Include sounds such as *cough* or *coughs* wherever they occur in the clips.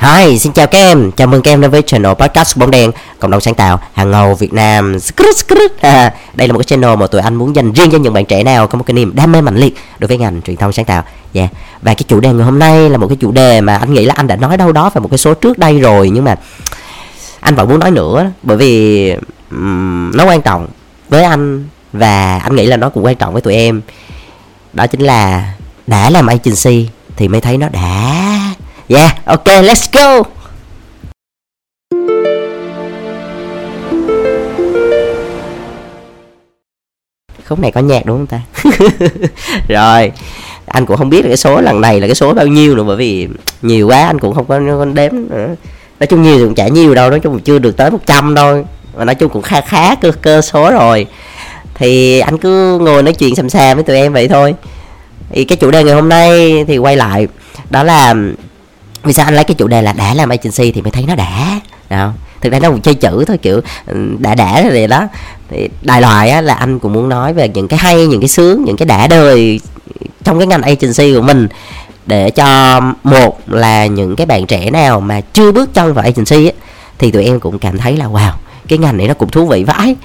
Hi, xin chào các em, chào mừng các em đến với channel podcast bóng đen Cộng đồng sáng tạo hàng ngầu Việt Nam. À, *laughs* Đây là một cái channel mà tụi anh muốn dành riêng cho những bạn trẻ nào có một cái niềm đam mê mạnh liệt đối với ngành truyền thông sáng tạo. Yeah. Và cái chủ đề ngày hôm nay là một cái chủ đề mà anh nghĩ là anh đã nói đâu đó vào một cái số trước đây rồi Nhưng mà anh vẫn muốn nói nữa Bởi vì um, nó quan trọng với anh Và anh nghĩ là nó cũng quan trọng với tụi em. Đó chính là đã làm agency thì mới thấy nó đã Yeah, ok, let's go. Khúc này có nhạc đúng không ta? *laughs* Rồi, anh cũng không biết là cái số lần này là cái số bao nhiêu nữa bởi vì nhiều quá anh cũng không có, có đếm nữa. Nói chung nhiều thì cũng chả nhiều đâu, nói chung chưa được tới 100 thôi. Mà nói chung cũng khá khá cơ cơ số rồi. Thì anh cứ ngồi nói chuyện xàm xàm với tụi em vậy thôi. Thì cái chủ đề ngày hôm nay thì quay lại đó là vì sao anh lấy cái chủ đề là đã làm agency thì mới thấy nó đã? Đâu thực ra nó cũng chơi chữ thôi kiểu ừ, đã đã rồi đó. Thì đại loại á, là anh cũng muốn nói về những cái hay những cái sướng những cái đã đời trong cái ngành agency của mình để cho một là những cái bạn trẻ nào mà chưa bước chân vào agency á, thì tụi em cũng cảm thấy là wow cái ngành này nó cũng thú vị vãi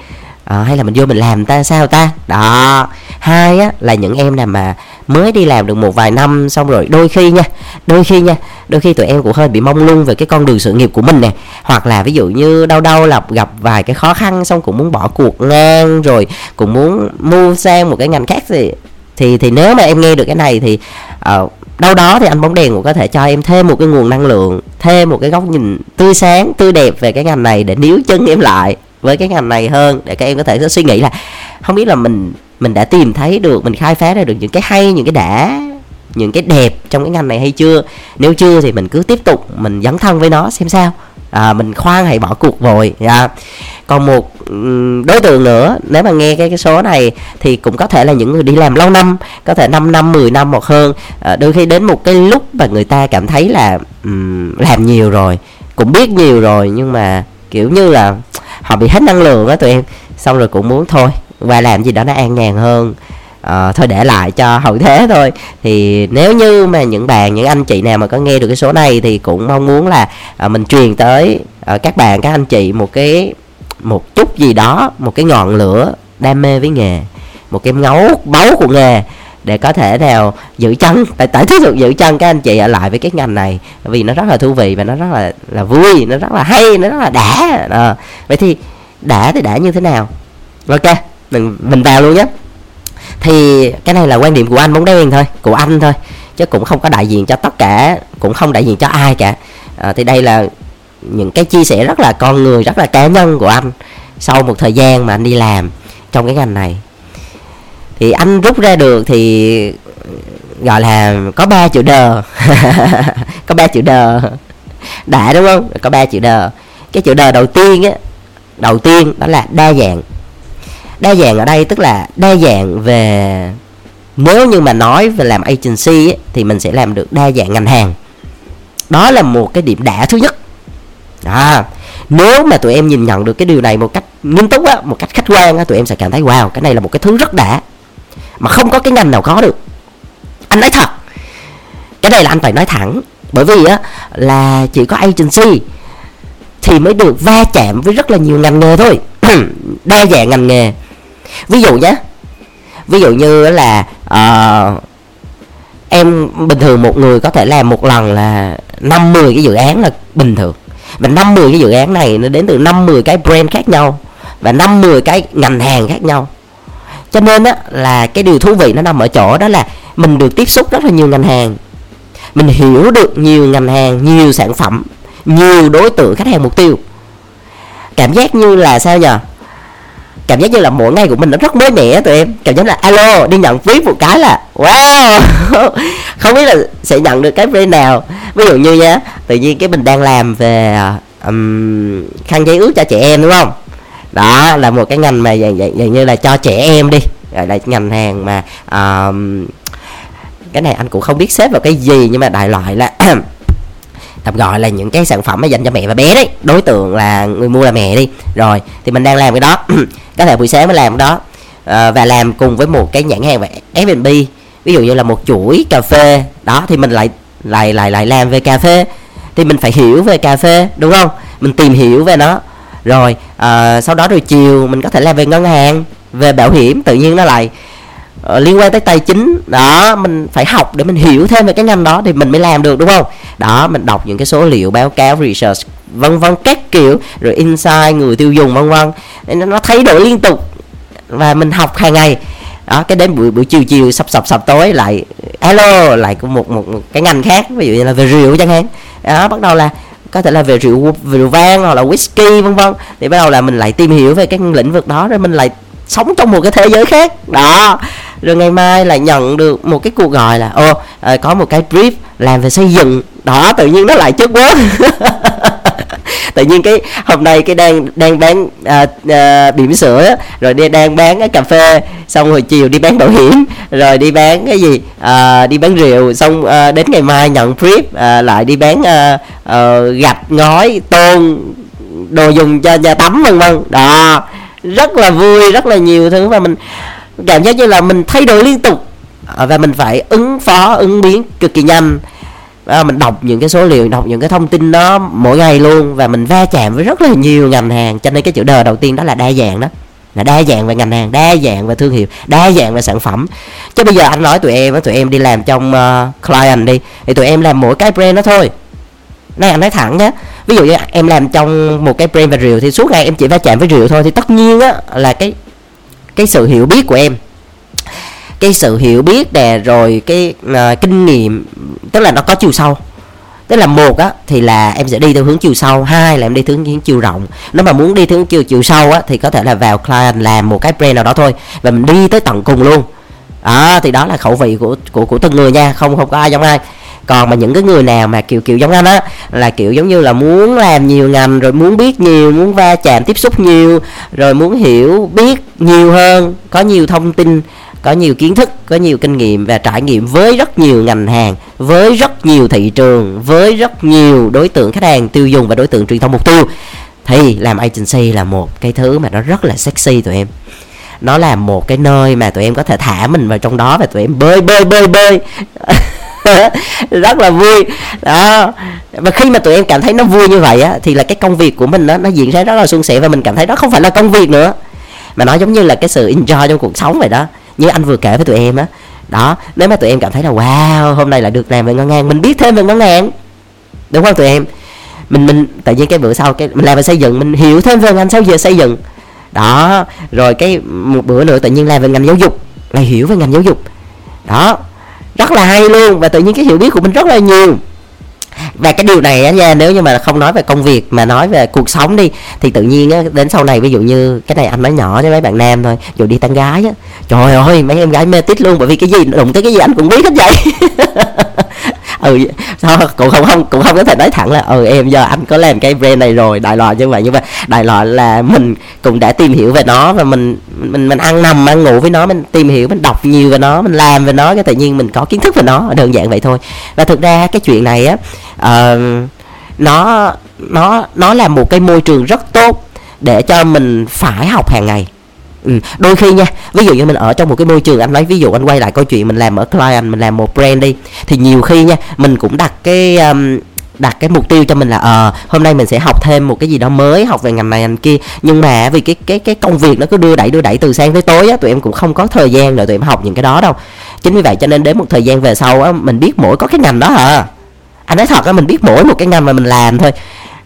à, hay là mình vô mình làm ta sao ta? Đó hai á là những em nào mà mới đi làm được một vài năm xong rồi đôi khi nha đôi khi nha đôi khi tụi em cũng hơi bị mong lung về cái con đường sự nghiệp của mình nè. Hoặc là ví dụ như đau đau là gặp vài cái khó khăn xong cũng muốn bỏ cuộc ngang rồi cũng muốn mua sang một cái ngành khác thì thì thì nếu mà em nghe được cái này thì uh, đâu đó thì anh bóng đèn cũng có thể cho em thêm một cái nguồn năng lượng thêm một cái góc nhìn tươi sáng tươi đẹp về cái ngành này để níu chân em lại với cái ngành này hơn để các em có thể suy nghĩ là không biết là mình mình đã tìm thấy được mình khai phá ra được những cái hay những cái đã những cái đẹp trong cái ngành này hay chưa? Nếu chưa thì mình cứ tiếp tục mình dấn thân với nó xem sao. À, mình khoan hãy bỏ cuộc rồi à. Dạ. còn một đối tượng nữa nếu mà nghe cái, cái số này thì cũng có thể là những người đi làm lâu năm có thể 5 năm 10 năm hoặc hơn. À, đôi khi đến một cái lúc mà người ta cảm thấy là um, làm nhiều rồi cũng biết nhiều rồi nhưng mà kiểu như là họ bị hết năng lượng á tụi em. Xong rồi cũng muốn thôi qua làm gì đó nó an nhàn hơn. À, thôi để lại cho hậu thế thôi. Thì nếu như mà những bạn những anh chị nào mà có nghe được cái số này thì cũng mong muốn là à, mình truyền tới à, các bạn các anh chị một cái một chút gì đó một cái ngọn lửa đam mê với nghề một cái ngấu báu của nghề để có thể nào giữ chân. Tại tại thí được giữ chân các anh chị ở lại với cái ngành này vì nó rất là thú vị và nó rất là là vui nó rất là hay nó rất là đã. À, vậy thì đã thì đã như thế nào? Ok mình mình vào luôn nhé. Thì cái này là quan điểm của anh bóng đen thôi của anh thôi chứ cũng không có đại diện cho tất cả cũng không đại diện cho ai cả. À, thì đây là những cái chia sẻ rất là con người rất là cá nhân của anh sau một thời gian mà anh đi làm trong cái ngành này thì anh rút ra được thì gọi là có ba chữ đờ *laughs* có ba chữ đờ đã đúng không? Có ba chữ đờ cái chữ đờ đầu tiên á đầu tiên đó là đa dạng. Đa dạng ở đây tức là đa dạng về nếu như mà nói về làm agency ấy, thì mình sẽ làm được đa dạng ngành hàng. Đó là một cái điểm đã thứ nhất. À, nếu mà tụi em nhìn nhận được cái điều này một cách nghiêm túc á một cách khách quan á tụi em sẽ cảm thấy wow cái này là một cái thứ rất đã mà không có cái ngành nào có được. Anh nói thật cái này là anh phải nói thẳng bởi vì á là chỉ có agency thì mới được va chạm với rất là nhiều ngành nghề thôi. *clears throat* Đa dạng ngành nghề. Ví dụ nhé ví dụ như là uh, em bình thường một người có thể làm một lần là năm mười cái dự án là bình thường. Và năm mười cái dự án này nó đến từ năm mười cái brand khác nhau và năm mười cái ngành hàng khác nhau cho nên á là cái điều thú vị nó nằm ở chỗ đó là mình được tiếp xúc rất là nhiều ngành hàng. Mình hiểu được nhiều ngành hàng nhiều sản phẩm nhiều đối tượng khách hàng mục tiêu. Cảm giác như là sao nhờ? Cảm giác như là mỗi ngày của mình nó rất mới mẻ tụi em. Cảm giác là alo đi nhận viết một cái là wow! *laughs* Không biết là sẽ nhận được cái brand nào. Ví dụ như nhá tự nhiên cái mình đang làm về um, khăn giấy ướt cho trẻ em đúng không? Đó là một cái ngành mà dạng, dạng, dạng như là cho trẻ em đi. Gọi là ngành hàng mà um, cái này anh cũng không biết xếp vào cái gì nhưng mà đại loại là *clears throat* tạm gọi là những cái sản phẩm mà dành cho mẹ và bé đấy. Đối tượng là người mua là mẹ đi. Rồi thì mình đang làm cái đó. *clears throat* Có thể buổi sáng mới làm cái đó. À, và làm cùng với một cái nhãn hàng về F&B ví dụ như là một chuỗi cà phê. Đó thì mình lại lại lại lại làm về cà phê. Thì mình phải hiểu về cà phê đúng không? Mình tìm hiểu về nó rồi à, sau đó rồi chiều mình có thể làm về ngân hàng về bảo hiểm tự nhiên nó lại uh, liên quan tới tài chính. Đó mình phải học để mình hiểu thêm về cái ngành đó thì mình mới làm được đúng không? Đó mình đọc những cái số liệu báo cáo research vân vân các kiểu rồi insight người tiêu dùng vân vân. Nó thay đổi liên tục và mình học hàng ngày. Đó cái đến buổi buổi chiều chiều sập sập sập tối lại alo lại có một, một một cái ngành khác ví dụ như là về rượu chẳng hạn. Đó bắt đầu là có thể là về rượu về rượu vang hoặc là whisky, vân vân. Thì bắt đầu là mình lại tìm hiểu về các lĩnh vực đó, rồi mình lại sống trong một cái thế giới khác. Đó. Rồi ngày mai lại nhận được một cái cuộc gọi là ô ờ, có một cái brief làm về xây dựng. Đó, tự nhiên nó lại chất quá *laughs* tự nhiên cái hôm nay cái đang đang bán à, à, bỉm sữa rồi đi đang bán cái cà phê xong rồi chiều đi bán bảo hiểm rồi đi bán cái gì à, đi bán rượu xong à, đến ngày mai nhận trip à, lại đi bán à, à, gạch ngói tôn đồ dùng cho nhà tắm vân vân. Đó rất là vui rất là nhiều thứ và mình cảm giác như là mình thay đổi liên tục. Và mình phải ứng phó ứng biến cực kỳ nhanh à, mình đọc những cái số liệu đọc những cái thông tin đó mỗi ngày luôn và mình va chạm với rất là nhiều ngành hàng. Cho nên cái chữ đời đầu tiên đó là đa dạng đó là đa dạng về ngành hàng đa dạng về thương hiệu đa dạng về sản phẩm. Chứ bây giờ anh nói tụi em tụi em đi làm trong uh, client đi thì tụi em làm mỗi cái brand đó thôi. Này anh nói thẳng nhé ví dụ như em làm trong một cái brand về rượu thì suốt ngày em chỉ va chạm với rượu thôi thì tất nhiên á là cái cái sự hiểu biết của em cái sự hiểu biết nè rồi cái uh, kinh nghiệm tức là nó có chiều sâu. Tức là một á thì là em sẽ đi theo hướng chiều sâu hai là em đi theo hướng chiều rộng. Nếu mà muốn đi theo hướng chiều chiều sâu á thì có thể là vào client làm một cái brand nào đó thôi và mình đi tới tận cùng luôn. À, thì đó là khẩu vị của của của từng người nha không không có ai giống ai. Còn mà những cái người nào mà kiểu kiểu giống anh á là kiểu giống như là muốn làm nhiều ngành rồi muốn biết nhiều muốn va chạm tiếp xúc nhiều rồi muốn hiểu biết nhiều hơn có nhiều thông tin có nhiều kiến thức, có nhiều kinh nghiệm và trải nghiệm với rất nhiều ngành hàng, với rất nhiều thị trường, với rất nhiều đối tượng khách hàng tiêu dùng và đối tượng truyền thông mục tiêu. Thì làm agency là một cái thứ mà nó rất là sexy tụi em. Nó là một cái nơi mà tụi em có thể thả mình vào trong đó và tụi em bơi bơi bơi bơi. *laughs* Rất là vui. Đó. Và khi mà tụi em cảm thấy nó vui như vậy á, thì là cái công việc của mình nó nó diễn ra rất là suôn sẻ và mình cảm thấy đó không phải là công việc nữa. Mà nó giống như là cái sự enjoy trong cuộc sống vậy đó như anh vừa kể với tụi em á. Đó, nếu mà tụi em cảm thấy là, wow, hôm nay lại được làm về ngân hàng, mình biết thêm về ngân hàng. Đúng không tụi em? Mình mình tự nhiên cái bữa sau, cái mình làm về xây dựng, mình hiểu thêm về ngành sau giờ xây dựng. Đó, rồi cái một bữa nữa tự nhiên làm về ngành giáo dục, lại hiểu về ngành giáo dục. Đó, rất là hay luôn và tự nhiên cái hiểu biết của mình rất là nhiều và cái điều này á nha, nếu như mà không nói về công việc mà nói về cuộc sống đi, thì tự nhiên á, đến sau này ví dụ như cái này anh nói nhỏ với mấy bạn nam thôi dù đi tán gái á, trời ơi, mấy em gái mê tít luôn, bởi vì cái gì, đụng tới cái gì anh cũng biết hết vậy. *laughs* ừ sao cũng không không cũng không có thể nói thẳng là ừ em giờ anh có làm cái brand này rồi đại loại như vậy. Nhưng mà đại loại là mình cũng đã tìm hiểu về nó và mình mình mình ăn nằm ăn ngủ với nó mình tìm hiểu mình đọc nhiều về nó mình làm về nó cái tự nhiên mình có kiến thức về nó đơn giản vậy thôi. Và thực ra cái chuyện này á uh, nó nó nó là một cái môi trường rất tốt để cho mình phải học hàng ngày. Ừ. đôi khi nha ví dụ như mình ở trong một cái môi trường anh nói ví dụ anh quay lại câu chuyện mình làm ở client mình làm một brand đi thì nhiều khi nha mình cũng đặt cái um, đặt cái mục tiêu cho mình là ờ uh, hôm nay mình sẽ học thêm một cái gì đó mới học về ngành này ngành kia. Nhưng mà vì cái cái cái công việc nó cứ đưa đẩy đưa đẩy từ sáng tới tối á tụi em cũng không có thời gian để tụi em học những cái đó đâu. Chính vì vậy cho nên đến một thời gian về sau á mình biết mỗi có cái ngành đó à anh nói thật á mình biết mỗi một cái ngành mà mình làm thôi.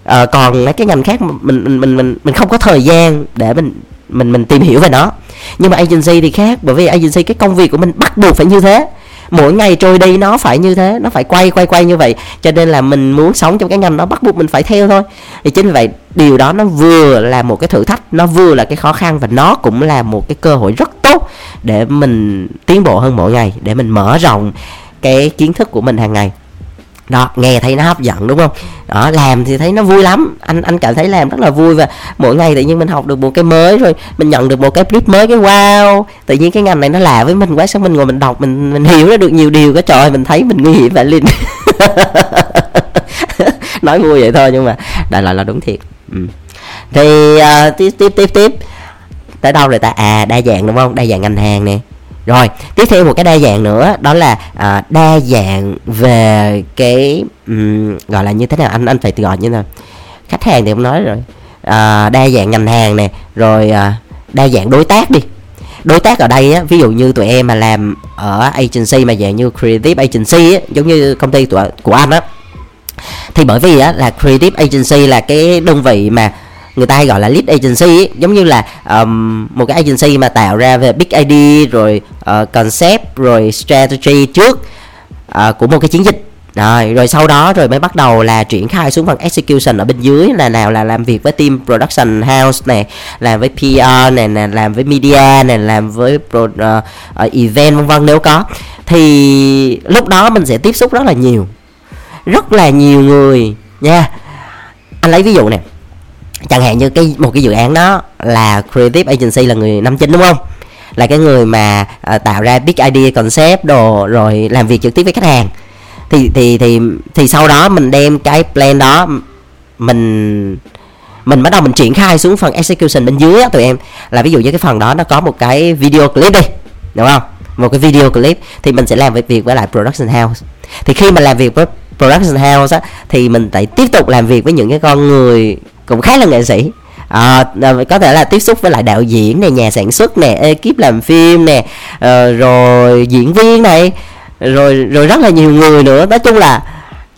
À, còn mấy cái ngành khác mình mình mình mình mình không có thời gian để mình mình mình tìm hiểu về nó. Nhưng mà agency thì khác, bởi vì agency cái công việc của mình bắt buộc phải như thế. Mỗi ngày trôi đi nó phải như thế, nó phải quay quay quay như vậy. Cho nên là mình muốn sống trong cái ngành nó bắt buộc mình phải theo thôi. Thì chính vì vậy, điều đó nó vừa là một cái thử thách, nó vừa là cái khó khăn và nó cũng là một cái cơ hội rất tốt để mình tiến bộ hơn mỗi ngày, để mình mở rộng cái kiến thức của mình hàng ngày đó nghe thấy nó hấp dẫn đúng không? Đó làm thì thấy nó vui lắm. Anh anh cảm thấy làm rất là vui và mỗi ngày tự nhiên mình học được một cái mới rồi mình nhận được một cái clip mới cái wow. Tự nhiên cái ngành này nó lạ với mình quá sao mình ngồi mình đọc mình mình hiểu ra được nhiều điều cái trời mình thấy mình nguy hiểm vậy linh *laughs* nói vui vậy thôi nhưng mà đại loại là đúng thiệt. Ừ. thì uh, tiếp tiếp tiếp tiếp. Tới đâu rồi ta? À đa dạng đúng không? Đa dạng ngành hàng nè rồi tiếp theo một cái đa dạng nữa đó là à, đa dạng về cái um, gọi là như thế nào? Anh anh phải gọi như nào? Khách hàng thì không nói rồi. À, đa dạng ngành hàng nè rồi à, đa dạng đối tác đi. Đối tác ở đây á ví dụ như tụi em mà làm ở agency mà dạng như creative agency á giống như công ty của, của anh á. Thì bởi vì á là creative agency là cái đơn vị mà người ta hay gọi là lead agency ấy, giống như là um, một cái agency mà tạo ra về big idea rồi uh, concept rồi strategy trước uh, của một cái chiến dịch. Rồi rồi sau đó rồi mới bắt đầu là triển khai xuống phần execution ở bên dưới là nào là làm việc với team production house này làm với PR này nè làm với media này làm với pro, uh, uh, event vân vân nếu có. Thì lúc đó mình sẽ tiếp xúc rất là nhiều rất là nhiều người nha. Anh lấy ví dụ nè chẳng hạn như cái một cái dự án đó là creative agency là người năm chín đúng không? Là cái người mà uh, tạo ra big idea concept đồ rồi làm việc trực tiếp với khách hàng. Thì thì thì thì sau đó mình đem cái plan đó mình mình bắt đầu mình triển khai xuống phần execution bên dưới á tụi em. Là ví dụ như cái phần đó nó có một cái video clip đi đúng không? Một cái video clip thì mình sẽ làm việc với lại production house. Thì khi mà làm việc với production house á thì mình phải tiếp tục làm việc với những cái con người cũng khá là nghệ sĩ. À, có thể là tiếp xúc với lại đạo diễn này nhà sản xuất nè ekip làm phim nè à, rồi diễn viên này rồi rồi rất là nhiều người nữa. Nói chung là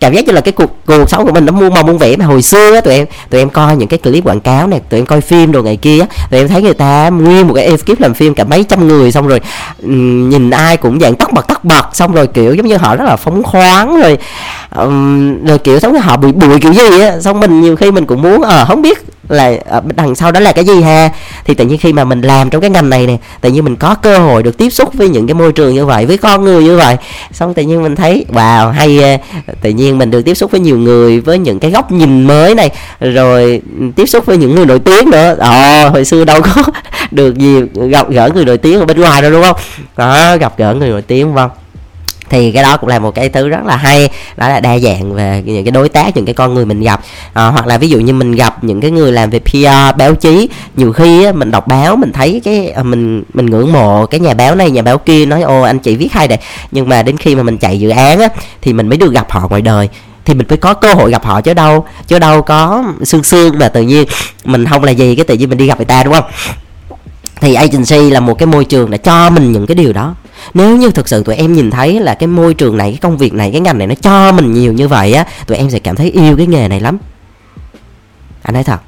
cảm giác như là cái cuộc cuộc sống của mình nó muôn màu muôn vẻ. Mà hồi xưa á tụi em tụi em coi những cái clip quảng cáo này tụi em coi phim đồ ngày kia tụi em thấy người ta nguyên một cái ekip làm phim cả mấy trăm người. Xong rồi um, nhìn ai cũng dạng tóc bật tóc bật xong rồi kiểu giống như họ rất là phóng khoáng rồi um, rồi kiểu giống như họ bụi bụi kiểu gì á. Xong mình nhiều khi mình cũng muốn ờ à, không biết là ờ, đằng sau đó là cái gì ha? Thì tự nhiên khi mà mình làm trong cái ngành này nè tự nhiên mình có cơ hội được tiếp xúc với những cái môi trường như vậy với con người như vậy. Xong tự nhiên mình thấy wow hay ờ, tự nhiên mình được tiếp xúc với nhiều người với những cái góc nhìn mới này rồi ừ, tiếp xúc với những người nổi tiếng nữa. Ồ, hồi xưa đâu có *laughs* được gì gặp gỡ người nổi tiếng ở bên ngoài đâu đúng không? Đó gặp gỡ người nổi tiếng vâng thì cái đó cũng là một cái thứ rất là hay đó là đa dạng về những cái đối tác những cái con người mình gặp. À, hoặc là ví dụ như mình gặp những cái người làm về PR báo chí nhiều khi á, mình đọc báo mình thấy cái ờ, mình mình ngưỡng mộ cái nhà báo này nhà báo kia nói ô anh chị viết hay đấy. Nhưng mà đến khi mà mình chạy dự án á, thì mình mới được gặp họ ngoài đời. Thì mình phải có cơ hội gặp họ chứ đâu chứ đâu có xương xương mà tự nhiên mình không là gì cái tự nhiên mình đi gặp người ta đúng không? Thì agency là một cái môi trường để cho mình những cái điều đó nếu như thực sự tụi em nhìn thấy là cái môi trường này cái công việc này cái ngành này nó cho mình nhiều như vậy á tụi em sẽ cảm thấy yêu cái nghề này lắm. Anh nói thật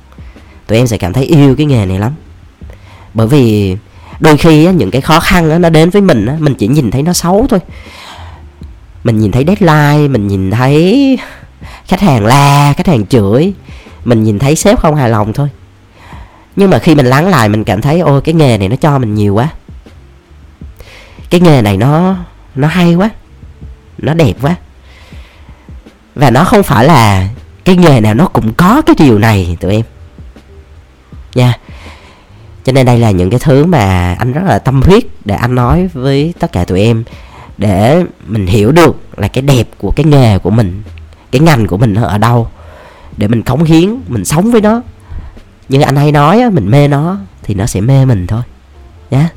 tụi em sẽ cảm thấy yêu cái nghề này lắm. Bởi vì đôi khi á, những cái khó khăn á, nó đến với mình á, mình chỉ nhìn thấy nó xấu thôi. Mình nhìn thấy deadline mình nhìn thấy khách hàng la khách hàng chửi mình nhìn thấy sếp không hài lòng thôi. Nhưng mà khi mình lắng lại mình cảm thấy ôi cái nghề này nó cho mình nhiều quá cái nghề này nó nó hay quá, nó đẹp quá. Và nó không phải là cái nghề nào nó cũng có cái điều này, tụi em. Nha. Cho nên đây là những cái thứ mà anh rất là tâm huyết để anh nói với tất cả tụi em, để mình hiểu được là cái đẹp của cái nghề của mình, cái ngành của mình ở đâu, để mình cống hiến, mình sống với nó. Nhưng anh hay nói mình mê nó thì nó sẽ mê mình thôi. Nhé yeah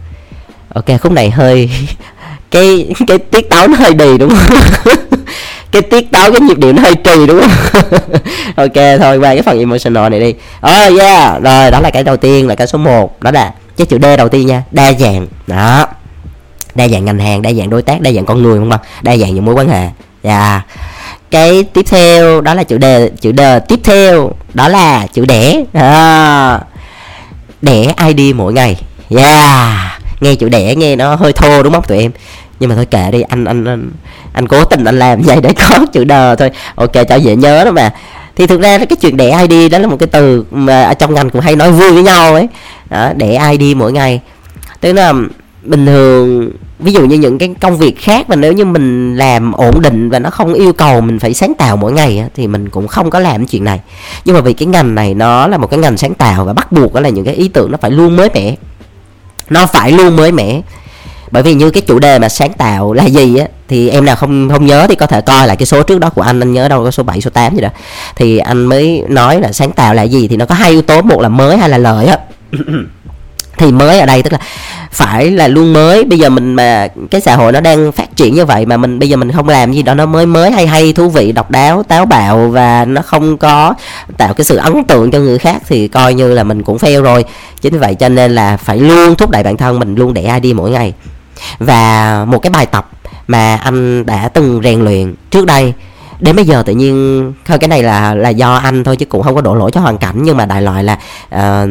ok khúc này hơi *laughs* cái cái tiết tấu nó hơi đì đúng không? *laughs* Cái tiết tấu cái nhịp điệu nó hơi trì đúng không? *laughs* Ok thôi qua cái phần emotional này đi. Oh yeah rồi đó là cái đầu tiên là cái số 1 đó là cái chữ D đầu tiên nha đa dạng. Đó. Đa dạng ngành hàng đa dạng đối tác đa dạng con người không? Đa dạng những mối quan hệ. Dạ yeah. cái tiếp theo đó là chữ D chữ D tiếp theo. Đó là chữ đẻ. À, đẻ ID mỗi ngày. Yeah nghe chữ đẻ nghe nó hơi thô đúng không tụi em? Nhưng mà thôi kệ đi anh anh anh, anh cố tình anh làm vậy để *laughs* có chữ đờ thôi. Ok cho dễ nhớ đó mà. Thì thực ra cái chuyện đẻ id đó là một cái từ mà ở trong ngành cũng hay nói vui với nhau ấy. Đó đẻ id mỗi ngày. Tức là bình thường ví dụ như những cái công việc khác mà nếu như mình làm ổn định và nó không yêu cầu mình phải sáng tạo mỗi ngày thì mình cũng không có làm chuyện này. Nhưng mà vì cái ngành này nó là một cái ngành sáng tạo và bắt buộc đó là những cái ý tưởng nó phải luôn mới mẻ nó phải luôn mới mẻ. Bởi vì như cái chủ đề mà sáng tạo là gì á, thì em nào không không nhớ thì có thể coi lại cái số trước đó của anh. Anh nhớ đâu có số 7 số 8 gì đó. Thì anh mới nói là sáng tạo là gì thì nó có hai yếu tố, một là mới hay là lợi á. *coughs* Thì mới ở đây tức là phải là luôn mới. Bây giờ mình mà cái xã hội nó đang phát triển như vậy mà mình bây giờ mình không làm gì đó nó mới mới hay hay thú vị độc đáo táo bạo và nó không có tạo cái sự ấn tượng cho người khác thì coi như là mình cũng fail rồi. Chính vậy cho nên là phải luôn thúc đẩy bản thân mình luôn để ai đi mỗi ngày. Và một cái bài tập mà anh đã từng rèn luyện trước đây đến bây giờ tự nhiên thôi cái này là là do anh thôi chứ cũng không có đổ lỗi cho hoàn cảnh nhưng mà đại loại là uh,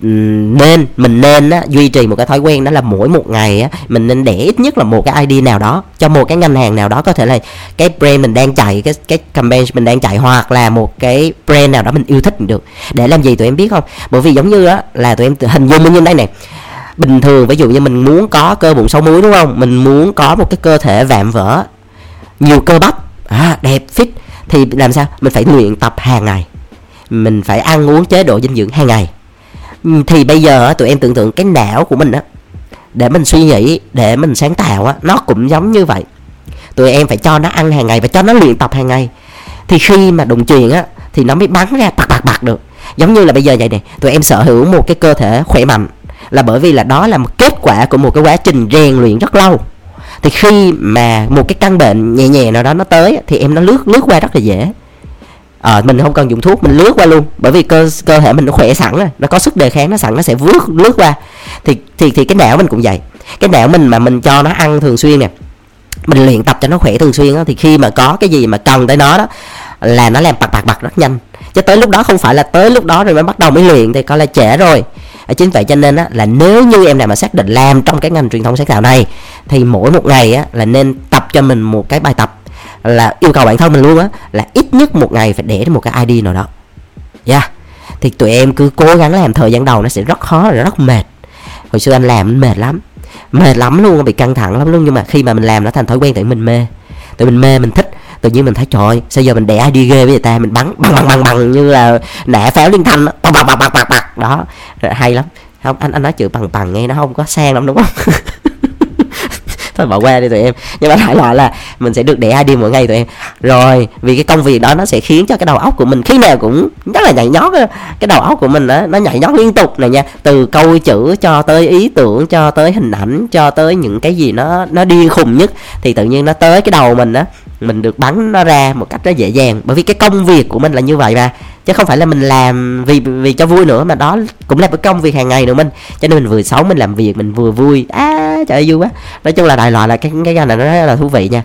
nên mình nên á, duy trì một cái thói quen đó là mỗi một ngày á, mình nên để ít nhất là một cái ID nào đó cho một cái ngân hàng nào đó có thể là cái brand mình đang chạy cái cái campaign mình đang chạy hoặc là một cái brand nào đó mình yêu thích được. Để làm gì tụi em biết không? Bởi vì giống như á là tụi em hình dung như đây này bình thường ví dụ như mình muốn có cơ bụng sáu múi đúng không? Mình muốn có một cái cơ thể vạm vỡ nhiều cơ bắp à, đẹp fit thì làm sao? Mình phải luyện tập hàng ngày. Mình phải ăn uống chế độ dinh dưỡng hàng ngày. Ừ, thì bây giờ tụi em tưởng tượng cái não của mình á, để mình suy nghĩ, để mình sáng tạo á, nó cũng giống như vậy. Tụi em phải cho nó ăn hàng ngày và cho nó luyện tập hàng ngày. Thì khi mà đụng chuyện á, thì nó mới bắn ra bạc bạc bạc được. Giống như là bây giờ vậy nè, tụi em sở hữu một cái cơ thể khỏe mạnh là bởi vì là đó là một kết quả của một cái quá trình rèn luyện rất lâu. Thì khi mà một cái căn bệnh nhẹ nhẹ nào đó nó tới thì em nó lướt lướt qua rất là dễ à, mình không cần dùng thuốc mình lướt qua luôn. Bởi vì cơ cơ thể mình nó khỏe sẵn rồi nó có sức đề kháng nó sẵn nó sẽ vướt lướt qua. Thì thì thì cái não mình cũng vậy. Cái não mình mà mình cho nó ăn thường xuyên nè mình luyện tập cho nó khỏe thường xuyên đó, thì khi mà có cái gì mà cần tới nó đó là nó làm bạc bạc bạc rất nhanh. Chứ tới lúc đó không phải là tới lúc đó rồi mới bắt đầu mới luyện thì coi là trễ rồi. Ờ, chính vậy cho nên á, là nếu như em nào mà xác định làm trong cái ngành truyền thông sáng tạo này thì mỗi một ngày á, là nên tập cho mình một cái bài tập là yêu cầu bản thân mình luôn á, là ít nhất một ngày phải để một cái ID nào đó. Yeah. Thì tụi em cứ cố gắng làm thời gian đầu nó sẽ rất khó và rất mệt. Hồi xưa anh làm mệt lắm. Mệt lắm luôn, bị căng thẳng lắm luôn. Nhưng mà khi mà mình làm nó thành thói quen tự mình mê. Tự mình mê, mình thích. Tự nhiên mình thấy, trời sao giờ mình để ID ghê với người ta? Mình bắn bằng bằng bằng bằng như là nã pháo liên thanh bằng bằng bằng bằng bằng đó hay lắm. Không, anh anh nói chữ bằng bằng nghe nó không có sang lắm, đúng không? *laughs* thôi bỏ qua đi tụi em. Nhưng mà đại loại là mình sẽ được để ID mỗi ngày tụi em. Rồi vì cái công việc đó nó sẽ khiến cho cái đầu óc của mình khi nào cũng rất là nhảy nhót cái đầu óc của mình đó, nó nhảy nhót liên tục này nha. Từ câu chữ cho tới ý tưởng cho tới hình ảnh cho tới những cái gì nó nó điên khùng nhất thì tự nhiên nó tới cái đầu mình á mình được bắn nó ra một cách rất dễ dàng. Bởi vì cái công việc của mình là như vậy mà. Chứ không phải là mình làm vì vì cho vui nữa mà đó cũng là cái công việc hàng ngày nữa mình. Cho nên mình vừa sống mình làm việc mình vừa vui. À trời ơi vui quá. Nói chung là đại loại là cái cái này nó rất là thú vị nha.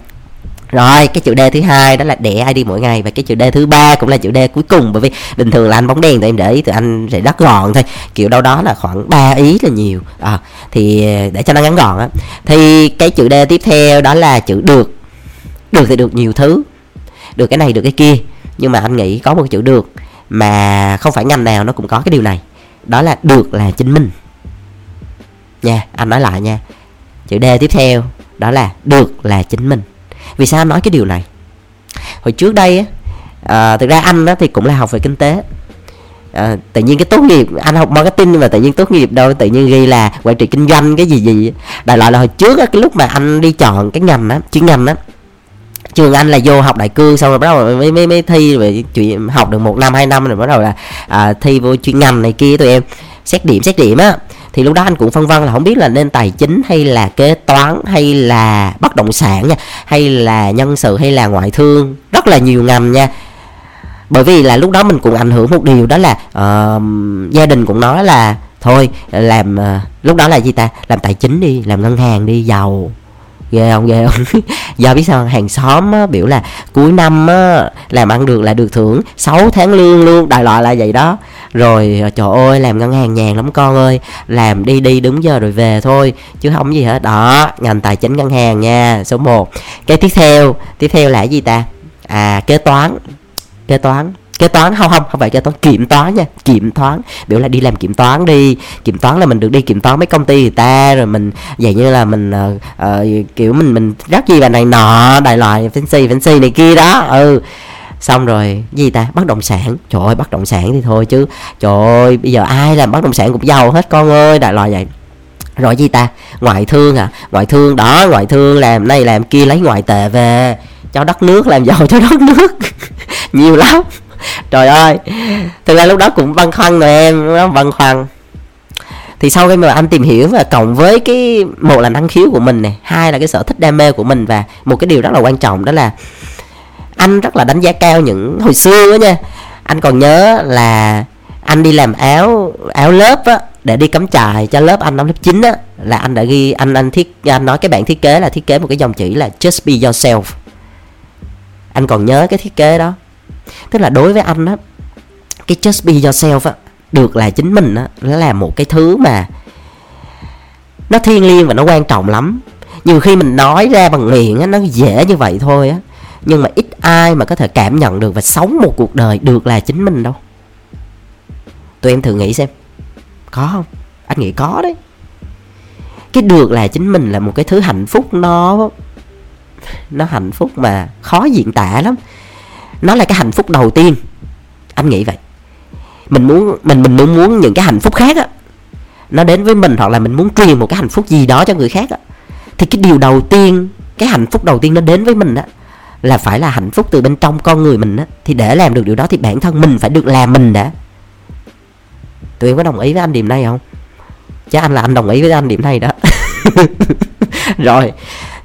Rồi cái chữ D thứ hai đó là để ID mỗi ngày. Và cái chữ D thứ ba cũng là chữ D cuối cùng. Bởi vì bình thường là anh bóng đèn thì em để ý từ anh sẽ rất gọn thôi. Kiểu đâu đó là khoảng 3 ý là nhiều. À, thì để cho nó ngắn gọn á. Thì cái chữ D tiếp theo đó là chữ được được thì được nhiều thứ. Được cái này được cái kia. Nhưng mà anh nghĩ có một chữ được mà không phải ngành nào nó cũng có cái điều này. Đó là được là chính mình. Nha anh nói lại nha. Chữ D tiếp theo đó là được là chính mình. Vì sao anh nói cái điều này? Hồi trước đây á à, thực ra anh á thì cũng là học về kinh tế. À, tự nhiên cái tốt nghiệp anh học marketing nhưng mà tự nhiên tốt nghiệp đâu tự nhiên ghi là quản trị kinh doanh cái gì gì đại loại là hồi trước á cái lúc mà anh đi chọn cái ngành á chuyên ngành á trường anh là vô học đại cương xong rồi bắt đầu mới mới, mới thi về chuyện học được một năm hai năm rồi bắt đầu là à, thi vô chuyên ngành này kia tụi em. Xét điểm xét điểm á thì lúc đó anh cũng phân vân là không biết là nên tài chính hay là kế toán hay là bất động sản nha hay là nhân sự hay là ngoại thương. Rất là nhiều ngành nha. Bởi vì là lúc đó mình cũng ảnh hưởng một điều đó là uh, gia đình cũng nói là thôi làm uh, lúc đó là gì ta? Làm tài chính đi làm ngân hàng đi giàu ghê không ghê không? *laughs* Do biết sao hàng xóm á, biểu là cuối năm á, làm ăn được là được thưởng 6 tháng lương luôn đại loại là vậy đó. Rồi trời ơi làm ngân hàng nhàn lắm con ơi. Làm đi đi đúng giờ rồi về thôi chứ không gì hết. Đó ngành tài chính ngân hàng nha số 1 cái tiếp theo tiếp theo là cái gì ta? À kế toán kế toán kế toán không không không phải kế toán kiểm toán nha kiểm toán. Biểu là đi làm kiểm toán đi. Kiểm toán là mình được đi kiểm toán mấy công ty người ta rồi mình vậy như là mình uh, uh, kiểu mình mình rất gì và này nọ đại loại fancy fancy này kia đó. Ừ. Xong rồi gì ta? Bất động sản. Trời ơi bất động sản thì thôi chứ. Trời ơi bây giờ ai làm bất động sản cũng giàu hết con ơi đại loại vậy. Rồi gì ta? Ngoại thương à ngoại thương đó ngoại thương làm này làm kia lấy ngoại tệ về. Cho đất nước làm giàu cho đất nước. *laughs* Nhiều lắm trời ơi. Thực ra lúc đó cũng băn khoăn rồi em nó băn khoăn. Thì sau khi mà anh tìm hiểu và cộng với cái, một là năng khiếu của mình này hai là cái sở thích đam mê của mình và một cái điều rất là quan trọng đó là anh rất là đánh giá cao những, hồi xưa đó nha, anh còn nhớ là anh đi làm áo áo lớp á, để đi cắm trại cho lớp anh năm lớp 9 á, là anh đã ghi, anh anh thiết, anh nói cái bản thiết kế là thiết kế một cái dòng chữ là just be yourself. Anh còn nhớ cái thiết kế đó tức là đối với anh á, cái just be yourself á, được là chính mình á, nó là một cái thứ mà nó thiêng liêng và nó quan trọng lắm. Nhiều khi mình nói ra bằng miệng á, nó dễ như vậy thôi á. Nhưng mà ít ai mà có thể cảm nhận được và sống một cuộc đời được là chính mình đâu. Tụi em thử nghĩ xem, có không? Anh nghĩ có đấy. Cái được là chính mình là một cái thứ hạnh phúc, nó nó hạnh phúc mà khó diễn tả lắm nó là cái hạnh phúc đầu tiên. Anh nghĩ vậy. Mình muốn, mình mình muốn muốn những cái hạnh phúc khác á. Nó đến với mình hoặc là mình muốn truyền một cái hạnh phúc gì đó cho người khác á. Thì cái điều đầu tiên, cái hạnh phúc đầu tiên nó đến với mình á, là phải là hạnh phúc từ bên trong con người mình á. Thì để làm được điều đó thì bản thân mình phải được làm mình đã. Tụi em có đồng ý với anh điểm này không? Chắc anh là anh đồng ý với anh điểm này đó. *laughs* Rồi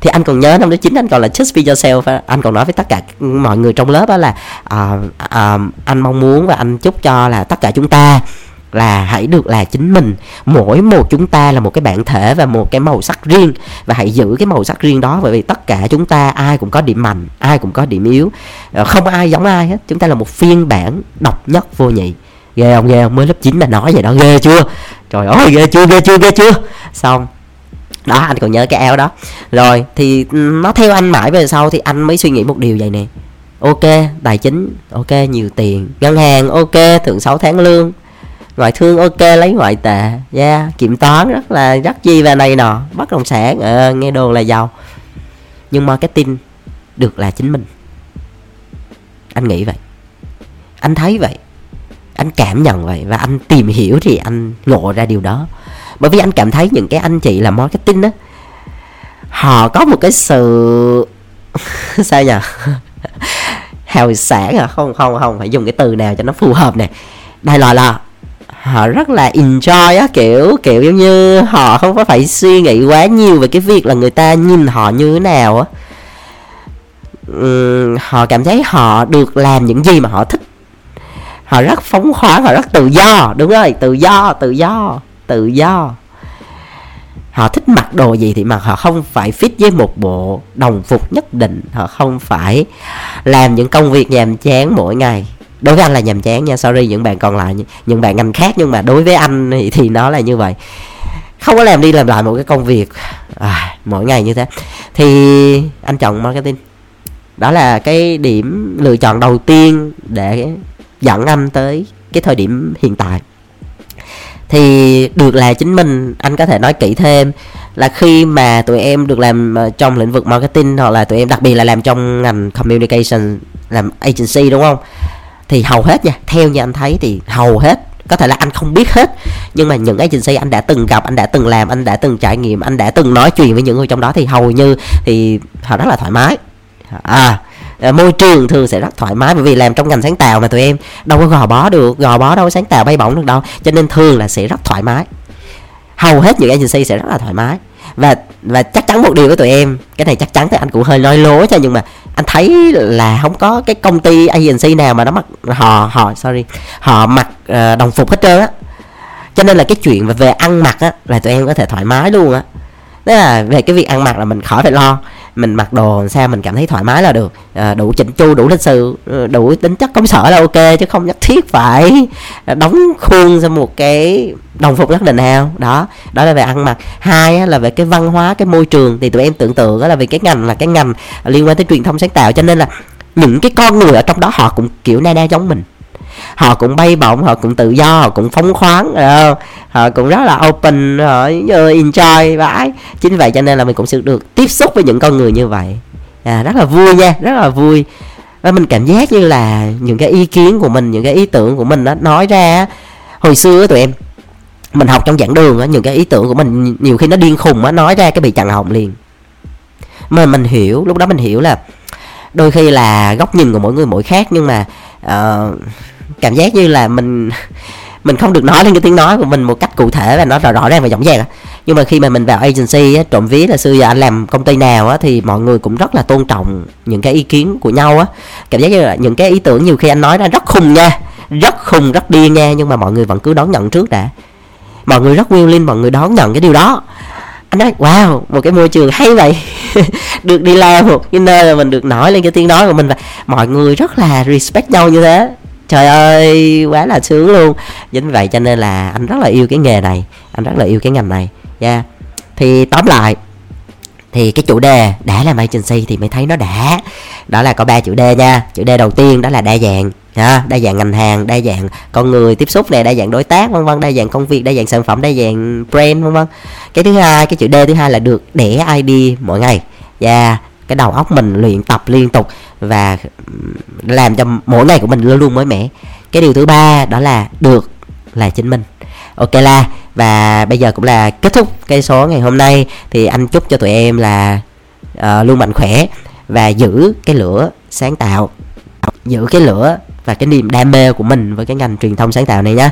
thì anh còn nhớ năm lớp chín anh còn là just be yourself anh còn nói với tất cả mọi người trong lớp đó là uh, uh, anh mong muốn và anh chúc cho là tất cả chúng ta là hãy được là chính mình. Mỗi một chúng ta là một cái bản thể và một cái màu sắc riêng và hãy giữ cái màu sắc riêng đó bởi vì tất cả chúng ta ai cũng có điểm mạnh ai cũng có điểm yếu. Ờ, không ai giống ai hết. Chúng ta là một phiên bản độc nhất vô nhị. Ghê không ghê không? Mới lớp 9 mà nói vậy đó. Ghê chưa? Trời ơi ghê chưa ghê chưa ghê chưa? Xong đó anh còn nhớ cái eo đó. Rồi thì nó theo anh mãi về sau thì anh mới suy nghĩ một điều vậy nè. Ok tài chính ok nhiều tiền. Ngân hàng ok thưởng 6 tháng lương. Ngoại thương ok lấy ngoại tệ. Yeah kiểm toán rất là rất chi và này nọ. Bất động sản à, nghe đồn là giàu. Nhưng marketing được là chính mình. Anh nghĩ vậy. Anh thấy vậy. Anh cảm nhận vậy. Và anh tìm hiểu thì anh ngộ ra điều đó bởi vì anh cảm thấy những cái anh chị làm marketing á họ có một cái sự *laughs* sao nhỉ *laughs* hào sản à không không không phải dùng cái từ nào cho nó phù hợp nè. Đại loại là họ rất là enjoy á kiểu kiểu giống như họ không có phải suy nghĩ quá nhiều về cái việc là người ta nhìn họ như thế nào á. Uhm, họ cảm thấy họ được làm những gì mà họ thích. Họ rất phóng khoáng họ rất tự do đúng rồi tự do tự do tự do. Họ thích mặc đồ gì thì mặc họ không phải fit với một bộ đồng phục nhất định. Họ không phải làm những công việc nhàm chán mỗi ngày. Đối với anh là nhàm chán nha sorry những bạn còn lại những bạn ngành khác nhưng mà đối với anh thì, thì nó là như vậy. Không có làm đi làm lại một cái công việc à, mỗi ngày như thế. Thì anh chọn marketing. Đó là cái điểm lựa chọn đầu tiên để dẫn anh tới cái thời điểm hiện tại thì được là chính mình, anh có thể nói kỹ thêm là khi mà tụi em được làm ờ, trong lĩnh vực marketing hoặc là tụi em đặc biệt là làm trong ngành communication, làm agency, đúng không? Thì hầu hết nha, theo như anh thấy thì hầu hết, có thể là anh không biết hết, nhưng mà những agency anh đã từng gặp, anh đã từng làm, anh đã từng trải nghiệm, anh đã từng nói chuyện với những người trong đó thì hầu như thì họ rất là thoải mái. À Ờ, môi trường thường sẽ rất thoải mái bởi vì làm trong ngành sáng tạo mà tụi em. Đâu có gò bó được gò bó đâu có sáng tạo bay bổng được đâu. Cho nên thường là sẽ rất thoải mái. Hầu hết những agency sẽ rất là thoải mái. Và và chắc chắn một điều với tụi em cái này chắc chắn thì anh cũng hơi nói lố cho nhưng mà anh thấy là không có cái công ty agency nào mà nó mặc họ họ sorry họ mặc uh, đồng phục hết trơn á. Cho nên là cái chuyện về ăn mặc á là tụi em có thể thoải mái luôn á. Tức là về cái việc ăn mặc là mình khỏi phải lo mình mặc đồ sao mình cảm thấy thoải mái là được. À, đủ chỉnh chu đủ lịch sự ờ, đủ tính chất công sở là ok chứ không nhất thiết phải đóng khuôn ra một cái đồng phục nhất định nào. Đó đó là về ăn mặc. Hai là về cái văn hóa cái môi trường. Thì tụi em tưởng tượng đó là vì cái ngành là cái ngành liên quan tới truyền thông sáng tạo cho nên là những cái con người ở trong đó họ cũng kiểu na na giống mình họ cũng bay bổng họ cũng tự do họ cũng phóng khoáng uh, họ cũng rất là open họ enjoy vãi. Chính vậy cho nên là mình cũng sẽ được tiếp xúc với những con người như vậy. À, rất là vui nha rất là vui. Và mình cảm giác như là những cái ý kiến của mình những cái ý tưởng của mình nó nói ra hồi xưa tụi em mình học trong giảng đường á những cái ý tưởng của mình nhiều khi nó điên khùng á nói ra cái bị chặn họng liền. Mà mình hiểu lúc đó mình hiểu là đôi khi là góc nhìn của mỗi người mỗi khác nhưng mà uh, cảm giác như là mình mình không được nói lên cái tiếng nói của mình một cách cụ thể và nó rõ rõ ràng và rõ ràng nhưng mà khi mà mình vào agency á, trộm ví là xưa giờ anh làm công ty nào á, thì mọi người cũng rất là tôn trọng những cái ý kiến của nhau á. Cảm giác như là những cái ý tưởng nhiều khi anh nói ra rất khùng nha rất khùng rất điên nha nhưng mà mọi người vẫn cứ đón nhận trước đã. Mọi người rất willing mọi người đón nhận cái điều đó. Anh nói wow một cái môi trường hay vậy. *laughs* Được đi làm một cái nơi mà mình được nói lên cái tiếng nói của mình và mọi người rất là respect nhau như thế trời ơi quá là sướng luôn. Chính vậy cho nên là anh rất là yêu cái nghề này anh rất là yêu cái ngành này. Nha yeah. thì tóm lại thì cái chủ đề đã làm agency thì mới thấy nó đã. Đó là có ba chữ D nha. Chữ D đầu tiên đó là đa dạng ha, đa dạng ngành hàng đa dạng con người tiếp xúc này đa dạng đối tác vân vân đa dạng công việc đa dạng sản phẩm đa dạng brand vân vân. Cái thứ hai cái chữ D thứ hai là được đẻ ID mỗi ngày. Và yeah, cái đầu óc mình luyện tập liên tục và làm cho mỗi ngày của mình luôn luôn mới mẻ. Cái điều thứ ba đó là được là chính mình. Ok la và bây giờ cũng là kết thúc cái số ngày hôm nay. Thì anh chúc cho tụi em là uh, luôn mạnh khỏe và giữ cái lửa sáng tạo. Giữ cái lửa và cái niềm đam mê của mình với cái ngành truyền thông sáng tạo này nhé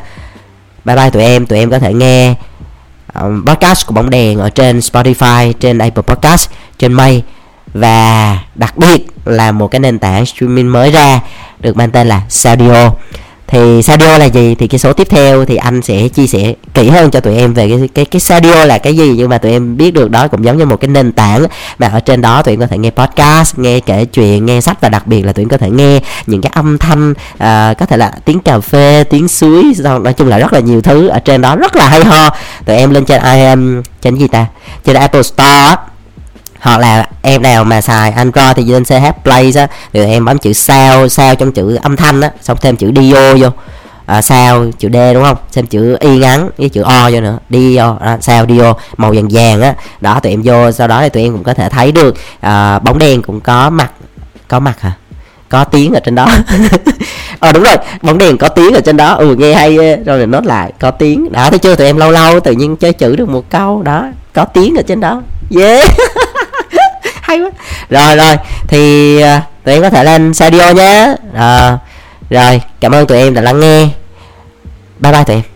bye bye tụi em. Tụi em có thể nghe um, podcast của bóng đèn ở trên Spotify trên Apple Podcast trên May và đặc biệt là một cái nền tảng streaming mới ra được mang tên là Saudio thì Sadio là gì? Thì cái số tiếp theo thì anh sẽ chia sẻ kỹ hơn cho tụi em về cái cái cái Sadio là cái gì. Nhưng mà tụi em biết được đó cũng giống như một cái nền tảng mà ở trên đó tụi em có thể nghe podcast nghe kể chuyện nghe sách và đặc biệt là tụi em có thể nghe những cái âm thanh uh, có thể là tiếng cà phê tiếng suối nói chung là rất là nhiều thứ ở trên đó rất là hay ho. Tụi em lên trên im trên gì ta? Trên Apple Store hoặc là em nào mà xài Android thì lên CH Play á thì em bấm chữ sao sao trong chữ âm thanh á xong thêm chữ dio vô. À, sao chữ D đúng không? Thêm chữ y ngắn với chữ O vô nữa. Dio à, sao dio màu vàng vàng á. Đó tụi em vô sau đó thì tụi em cũng có thể thấy được à, bóng đèn cũng có mặt có mặt hả? Có tiếng ở trên đó. *laughs* Ờ đúng rồi bóng đèn có tiếng ở trên đó. Ừ nghe hay rồi mình nốt lại có tiếng. Đó thấy chưa? Tụi em lâu lâu tự nhiên chơi chữ được một câu. Đó có tiếng ở trên đó. Yeah! *laughs* hay quá. Rồi rồi. Thì uh, tụi em có thể lên Sadio nhé. À, rồi cảm ơn tụi em đã lắng nghe. Bye bye tụi em.